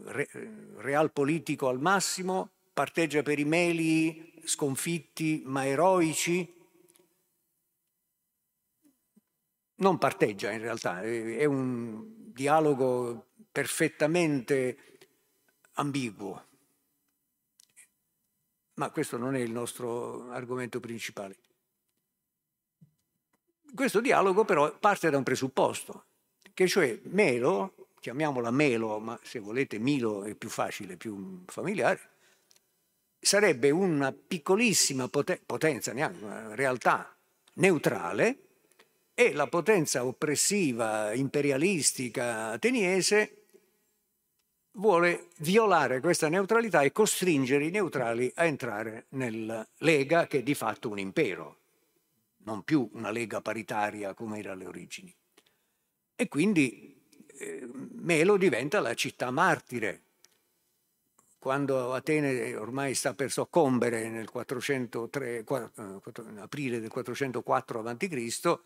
re, real politico al massimo, parteggia per i meli sconfitti ma eroici. Non parteggia in realtà, è un dialogo perfettamente ambiguo. Ma questo non è il nostro argomento principale. Questo dialogo però parte da un presupposto, che cioè Melo, chiamiamola Melo, ma se volete Milo è più facile, più familiare, sarebbe una piccolissima potenza, neanche una realtà neutrale, e la potenza oppressiva, imperialistica ateniese vuole violare questa neutralità e costringere i neutrali a entrare nella Lega che è di fatto un impero, non più una Lega paritaria come era alle origini. E quindi eh, Melo diventa la città martire. Quando Atene ormai sta per soccombere nel 403, eh, aprile del 404 a.C.,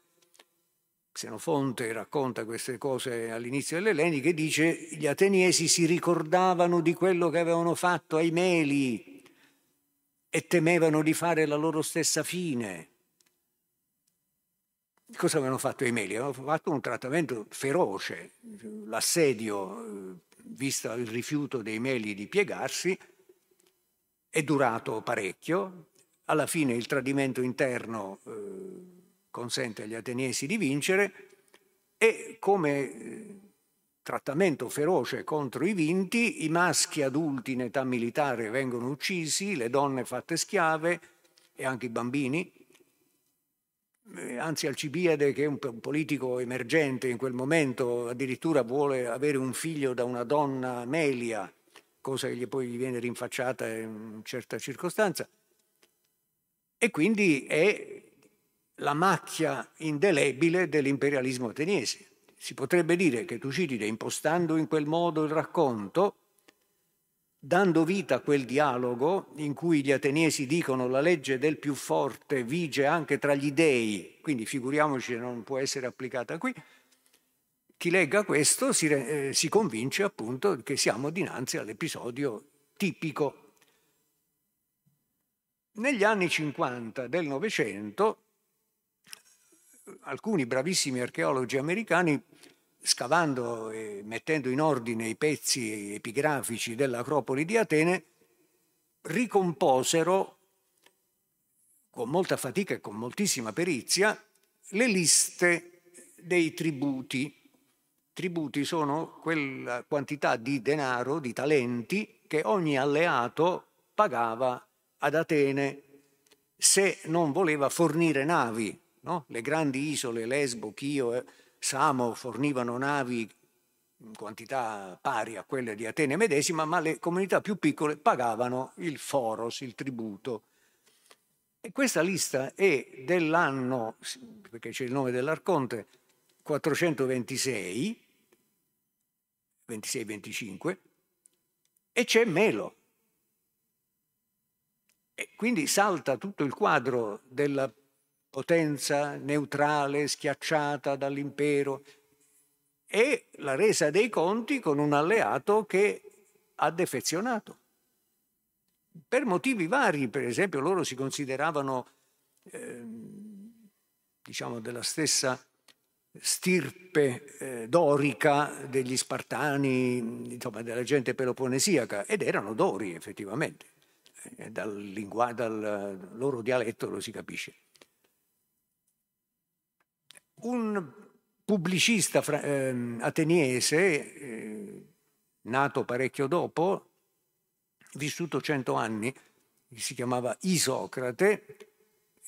Xenofonte racconta queste cose all'inizio dell'Eleniche e dice gli ateniesi si ricordavano di quello che avevano fatto ai Meli e temevano di fare la loro stessa fine. Cosa avevano fatto ai Meli? Avevano fatto un trattamento feroce, l'assedio, visto il rifiuto dei Meli di piegarsi, è durato parecchio, alla fine il tradimento interno eh, consente agli ateniesi di vincere e come eh, trattamento feroce contro i vinti, i maschi adulti in età militare vengono uccisi, le donne fatte schiave e anche i bambini. Eh, anzi Alcibiade, che è un politico emergente in quel momento, addirittura vuole avere un figlio da una donna Melia, cosa che poi gli viene rinfacciata in una certa circostanza. E quindi è la macchia indelebile dell'imperialismo ateniese. Si potrebbe dire che Tucidide, impostando in quel modo il racconto, dando vita a quel dialogo in cui gli ateniesi dicono la legge del più forte vige anche tra gli dei, quindi figuriamoci non può essere applicata qui, chi legga questo si, eh, si convince appunto che siamo dinanzi all'episodio tipico. Negli anni 50 del Novecento alcuni bravissimi archeologi americani scavando e mettendo in ordine i pezzi epigrafici dell'Acropoli di Atene, ricomposero con molta fatica e con moltissima perizia le liste dei tributi. Tributi sono quella quantità di denaro, di talenti che ogni alleato pagava ad Atene se non voleva fornire navi. No? Le grandi isole, Lesbo, Chio, eh, Samo fornivano navi in quantità pari a quelle di Atene medesima, ma le comunità più piccole pagavano il foros, il tributo. E questa lista è dell'anno, perché c'è il nome dell'Arconte, 426, 26-25, e c'è Melo. E quindi salta tutto il quadro della potenza neutrale, schiacciata dall'impero, e la resa dei conti con un alleato che ha defezionato. Per motivi vari, per esempio, loro si consideravano, eh, diciamo, della stessa stirpe eh, dorica degli Spartani, insomma, della gente peloponesiaca, ed erano dori effettivamente. Eh, dal, lingua- dal loro dialetto lo si capisce un pubblicista eh, ateniese, eh, nato parecchio dopo, vissuto cento anni, si chiamava Isocrate,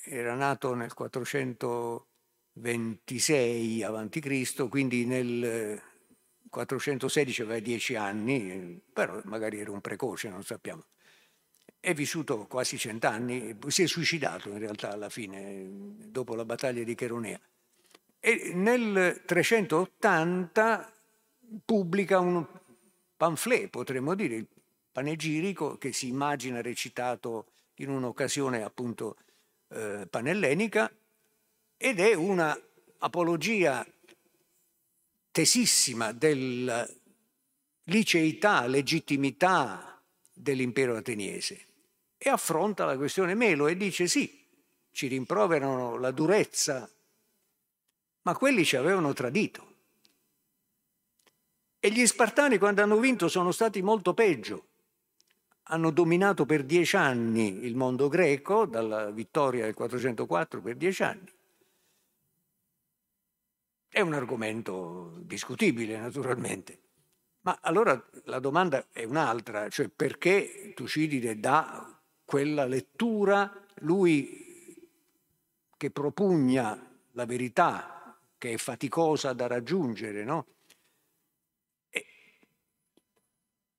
era nato nel 426 a.C., quindi nel 416 aveva dieci anni, però magari era un precoce, non sappiamo. È vissuto quasi cent'anni, si è suicidato in realtà alla fine, dopo la battaglia di Cheronea. E nel 380 pubblica un pamphlet, potremmo dire, il panegirico, che si immagina recitato in un'occasione appunto eh, panellenica, ed è una apologia tesissima della liceità, legittimità dell'impero ateniese. E affronta la questione Melo e dice sì, ci rimproverano la durezza ma quelli ci avevano tradito. E gli Spartani quando hanno vinto sono stati molto peggio. Hanno dominato per dieci anni il mondo greco, dalla vittoria del 404 per dieci anni. È un argomento discutibile, naturalmente. Ma allora la domanda è un'altra, cioè perché Tucidide dà quella lettura, lui che propugna la verità che è faticosa da raggiungere, no?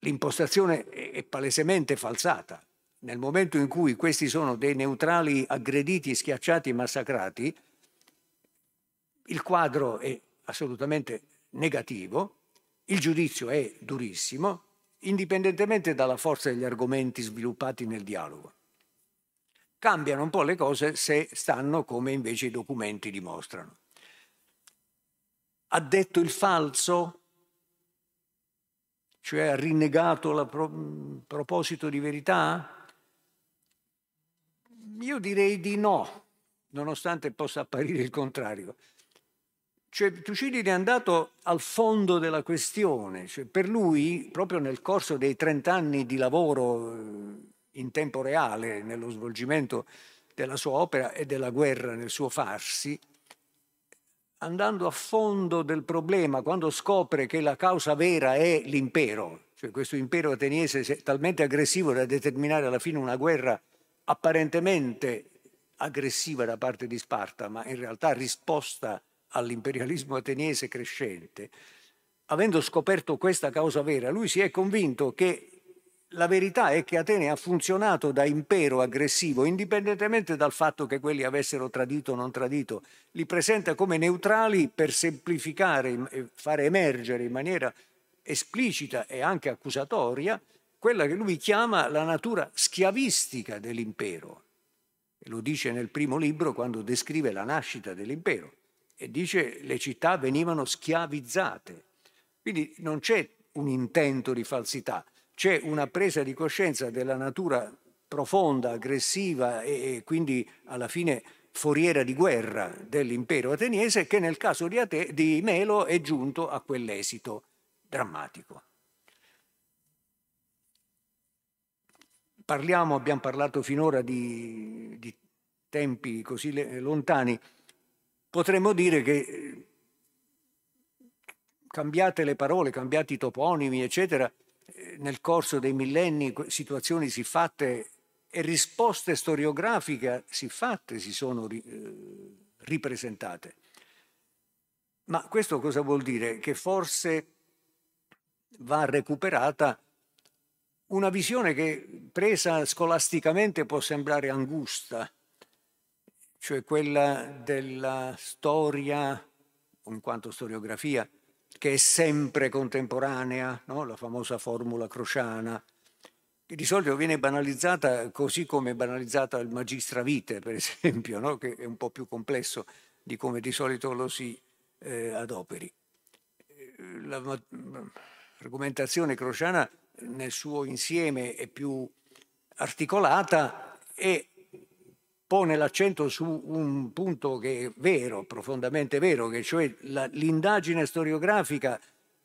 l'impostazione è palesemente falsata. Nel momento in cui questi sono dei neutrali aggrediti, schiacciati massacrati, il quadro è assolutamente negativo, il giudizio è durissimo, indipendentemente dalla forza degli argomenti sviluppati nel dialogo. Cambiano un po' le cose se stanno come invece i documenti dimostrano ha detto il falso, cioè ha rinnegato il pro- proposito di verità? Io direi di no, nonostante possa apparire il contrario. Cioè, Tucidide è andato al fondo della questione, cioè, per lui, proprio nel corso dei 30 anni di lavoro eh, in tempo reale, nello svolgimento della sua opera e della guerra nel suo farsi, andando a fondo del problema, quando scopre che la causa vera è l'impero, cioè questo impero ateniese è talmente aggressivo da determinare alla fine una guerra apparentemente aggressiva da parte di Sparta, ma in realtà risposta all'imperialismo ateniese crescente, avendo scoperto questa causa vera, lui si è convinto che la verità è che Atene ha funzionato da impero aggressivo, indipendentemente dal fatto che quelli avessero tradito o non tradito, li presenta come neutrali per semplificare e fare emergere in maniera esplicita e anche accusatoria quella che lui chiama la natura schiavistica dell'impero. E lo dice nel primo libro quando descrive la nascita dell'impero e dice le città venivano schiavizzate. Quindi non c'è un intento di falsità, c'è una presa di coscienza della natura profonda, aggressiva e, quindi alla fine foriera di guerra dell'impero ateniese che nel caso di, Ate- di Melo è giunto a quell'esito drammatico. Parliamo, abbiamo parlato finora di, di tempi così lontani, potremmo dire che cambiate le parole, cambiati i toponimi, eccetera, nel corso dei millenni situazioni siffatte e risposte storiografiche siffatte si sono eh, ripresentate. Ma questo cosa vuol dire? Che forse va recuperata una visione che presa scolasticamente può sembrare angusta, cioè quella della storia, in quanto storiografia, che è sempre contemporanea, no? la famosa formula crociana, che di solito viene banalizzata così come è banalizzata il magistra vite, per esempio, no? che è un po' più complesso di come di solito lo si eh, adoperi. l'argomentazione crociana nel suo insieme è più articolata e pone l'accento su un punto che è vero, profondamente vero, che cioè la, l'indagine storiografica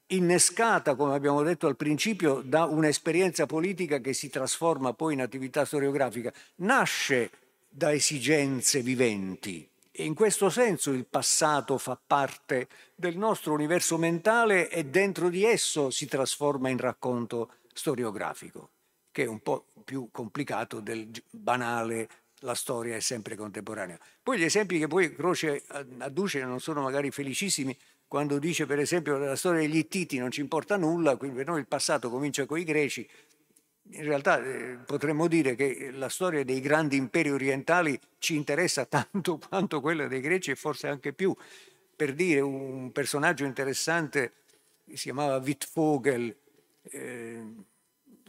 innescata, come abbiamo detto al principio, da un'esperienza politica che si trasforma poi in attività storiografica, nasce da esigenze viventi. E in questo senso il passato fa parte del nostro universo mentale e dentro di esso si trasforma in racconto storiografico, che è un po' più complicato del banale la storia è sempre contemporanea. Poi gli esempi che poi Croce adduce non sono magari felicissimi quando dice per esempio la storia degli Ittiti non ci importa nulla, quindi per noi il passato comincia con i greci, in realtà eh, potremmo dire che la storia dei grandi imperi orientali ci interessa tanto quanto quella dei greci e forse anche più. Per dire un personaggio interessante si chiamava Wittfogel, eh,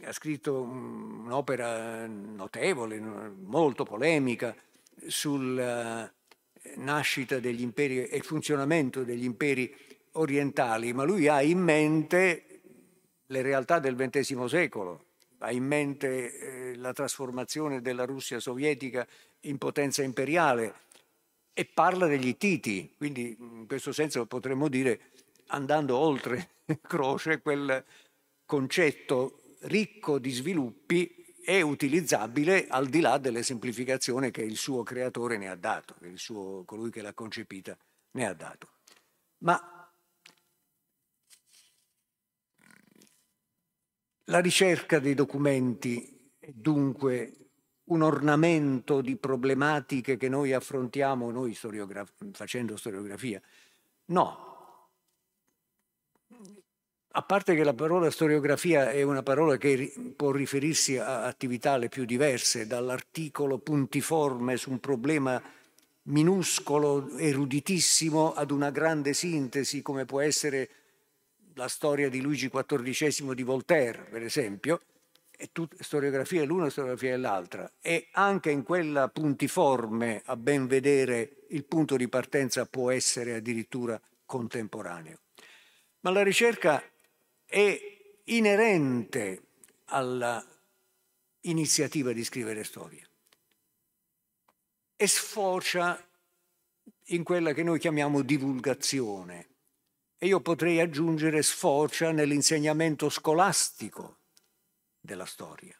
ha scritto un'opera notevole, molto polemica sulla eh, nascita degli imperi e funzionamento degli imperi orientali, ma lui ha in mente le realtà del XX secolo, ha in mente eh, la trasformazione della Russia sovietica in potenza imperiale e parla degli Ittiti, quindi in questo senso potremmo dire, andando oltre Croce, quel concetto ricco di sviluppi e utilizzabile al di là delle semplificazioni che il suo creatore ne ha dato, che il suo, colui che l'ha concepita ne ha dato. Ma la ricerca dei documenti è dunque un ornamento di problematiche che noi affrontiamo noi storiograf- facendo storiografia? No, a parte che la parola storiografia è una parola che può riferirsi a attività le più diverse, dall'articolo puntiforme su un problema minuscolo, eruditissimo, ad una grande sintesi come può essere la storia di Luigi XIV di Voltaire, per esempio, è tut- storiografia l'una, storiografia l'altra. E anche in quella puntiforme, a ben vedere, il punto di partenza può essere addirittura contemporaneo. Ma la ricerca è inerente all'iniziativa di scrivere storia e sfocia in quella che noi chiamiamo divulgazione. E io potrei aggiungere sfocia nell'insegnamento scolastico della storia,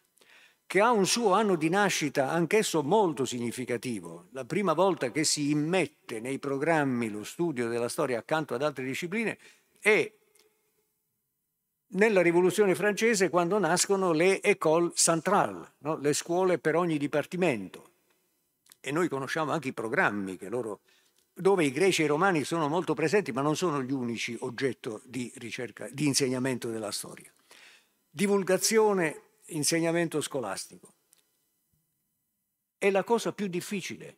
che ha un suo anno di nascita anch'esso molto significativo. La prima volta che si immette nei programmi lo studio della storia accanto ad altre discipline è nella rivoluzione francese quando nascono le école centrales, no? le scuole per ogni dipartimento. E noi conosciamo anche i programmi loro, dove i greci e i romani sono molto presenti, ma non sono gli unici oggetto di ricerca, di insegnamento della storia. Divulgazione insegnamento scolastico. È la cosa più difficile.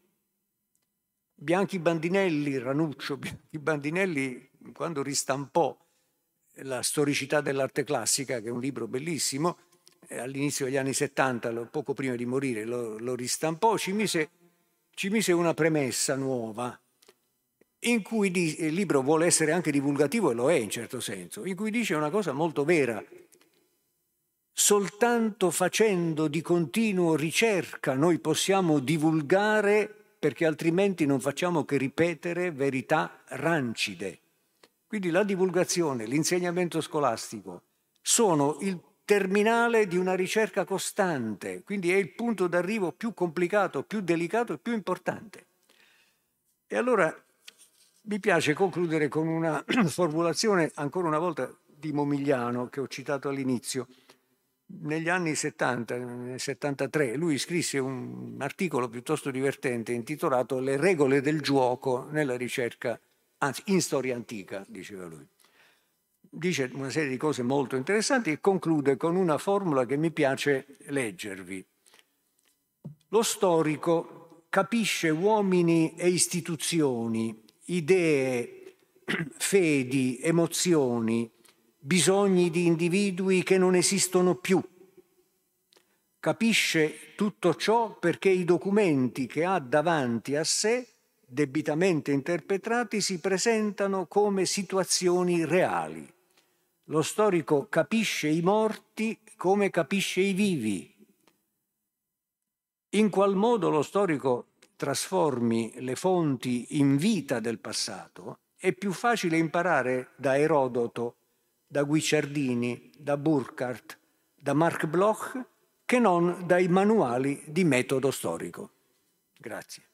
Bianchi Bandinelli, Ranuccio, Bianchi Bandinelli, quando ristampò la storicità dell'arte classica, che è un libro bellissimo, eh, all'inizio degli anni 70, poco prima di morire, lo, lo ristampò, ci mise, ci mise, una premessa nuova, in cui di, il libro vuole essere anche divulgativo, e lo è in certo senso, in cui dice una cosa molto vera. Soltanto facendo di continuo ricerca noi possiamo divulgare perché altrimenti non facciamo che ripetere verità rancide. Quindi la divulgazione, l'insegnamento scolastico sono il terminale di una ricerca costante, quindi è il punto d'arrivo più complicato, più delicato e più importante. E allora mi piace concludere con una formulazione ancora una volta di Momigliano che ho citato all'inizio. Negli anni 70, nel 73, lui scrisse un articolo piuttosto divertente intitolato Le regole del gioco nella ricerca anzi in storia antica, diceva lui. Dice una serie di cose molto interessanti e conclude con una formula che mi piace leggervi. Lo storico capisce uomini e istituzioni, idee, fedi, emozioni, bisogni di individui che non esistono più. Capisce tutto ciò perché i documenti che ha davanti a sé debitamente interpretati si presentano come situazioni reali. Lo storico capisce i morti come capisce i vivi. In qual modo lo storico trasformi le fonti in vita del passato è più facile imparare da Erodoto, da Guicciardini, da Burkhardt, da Mark Bloch che non dai manuali di metodo storico. Grazie.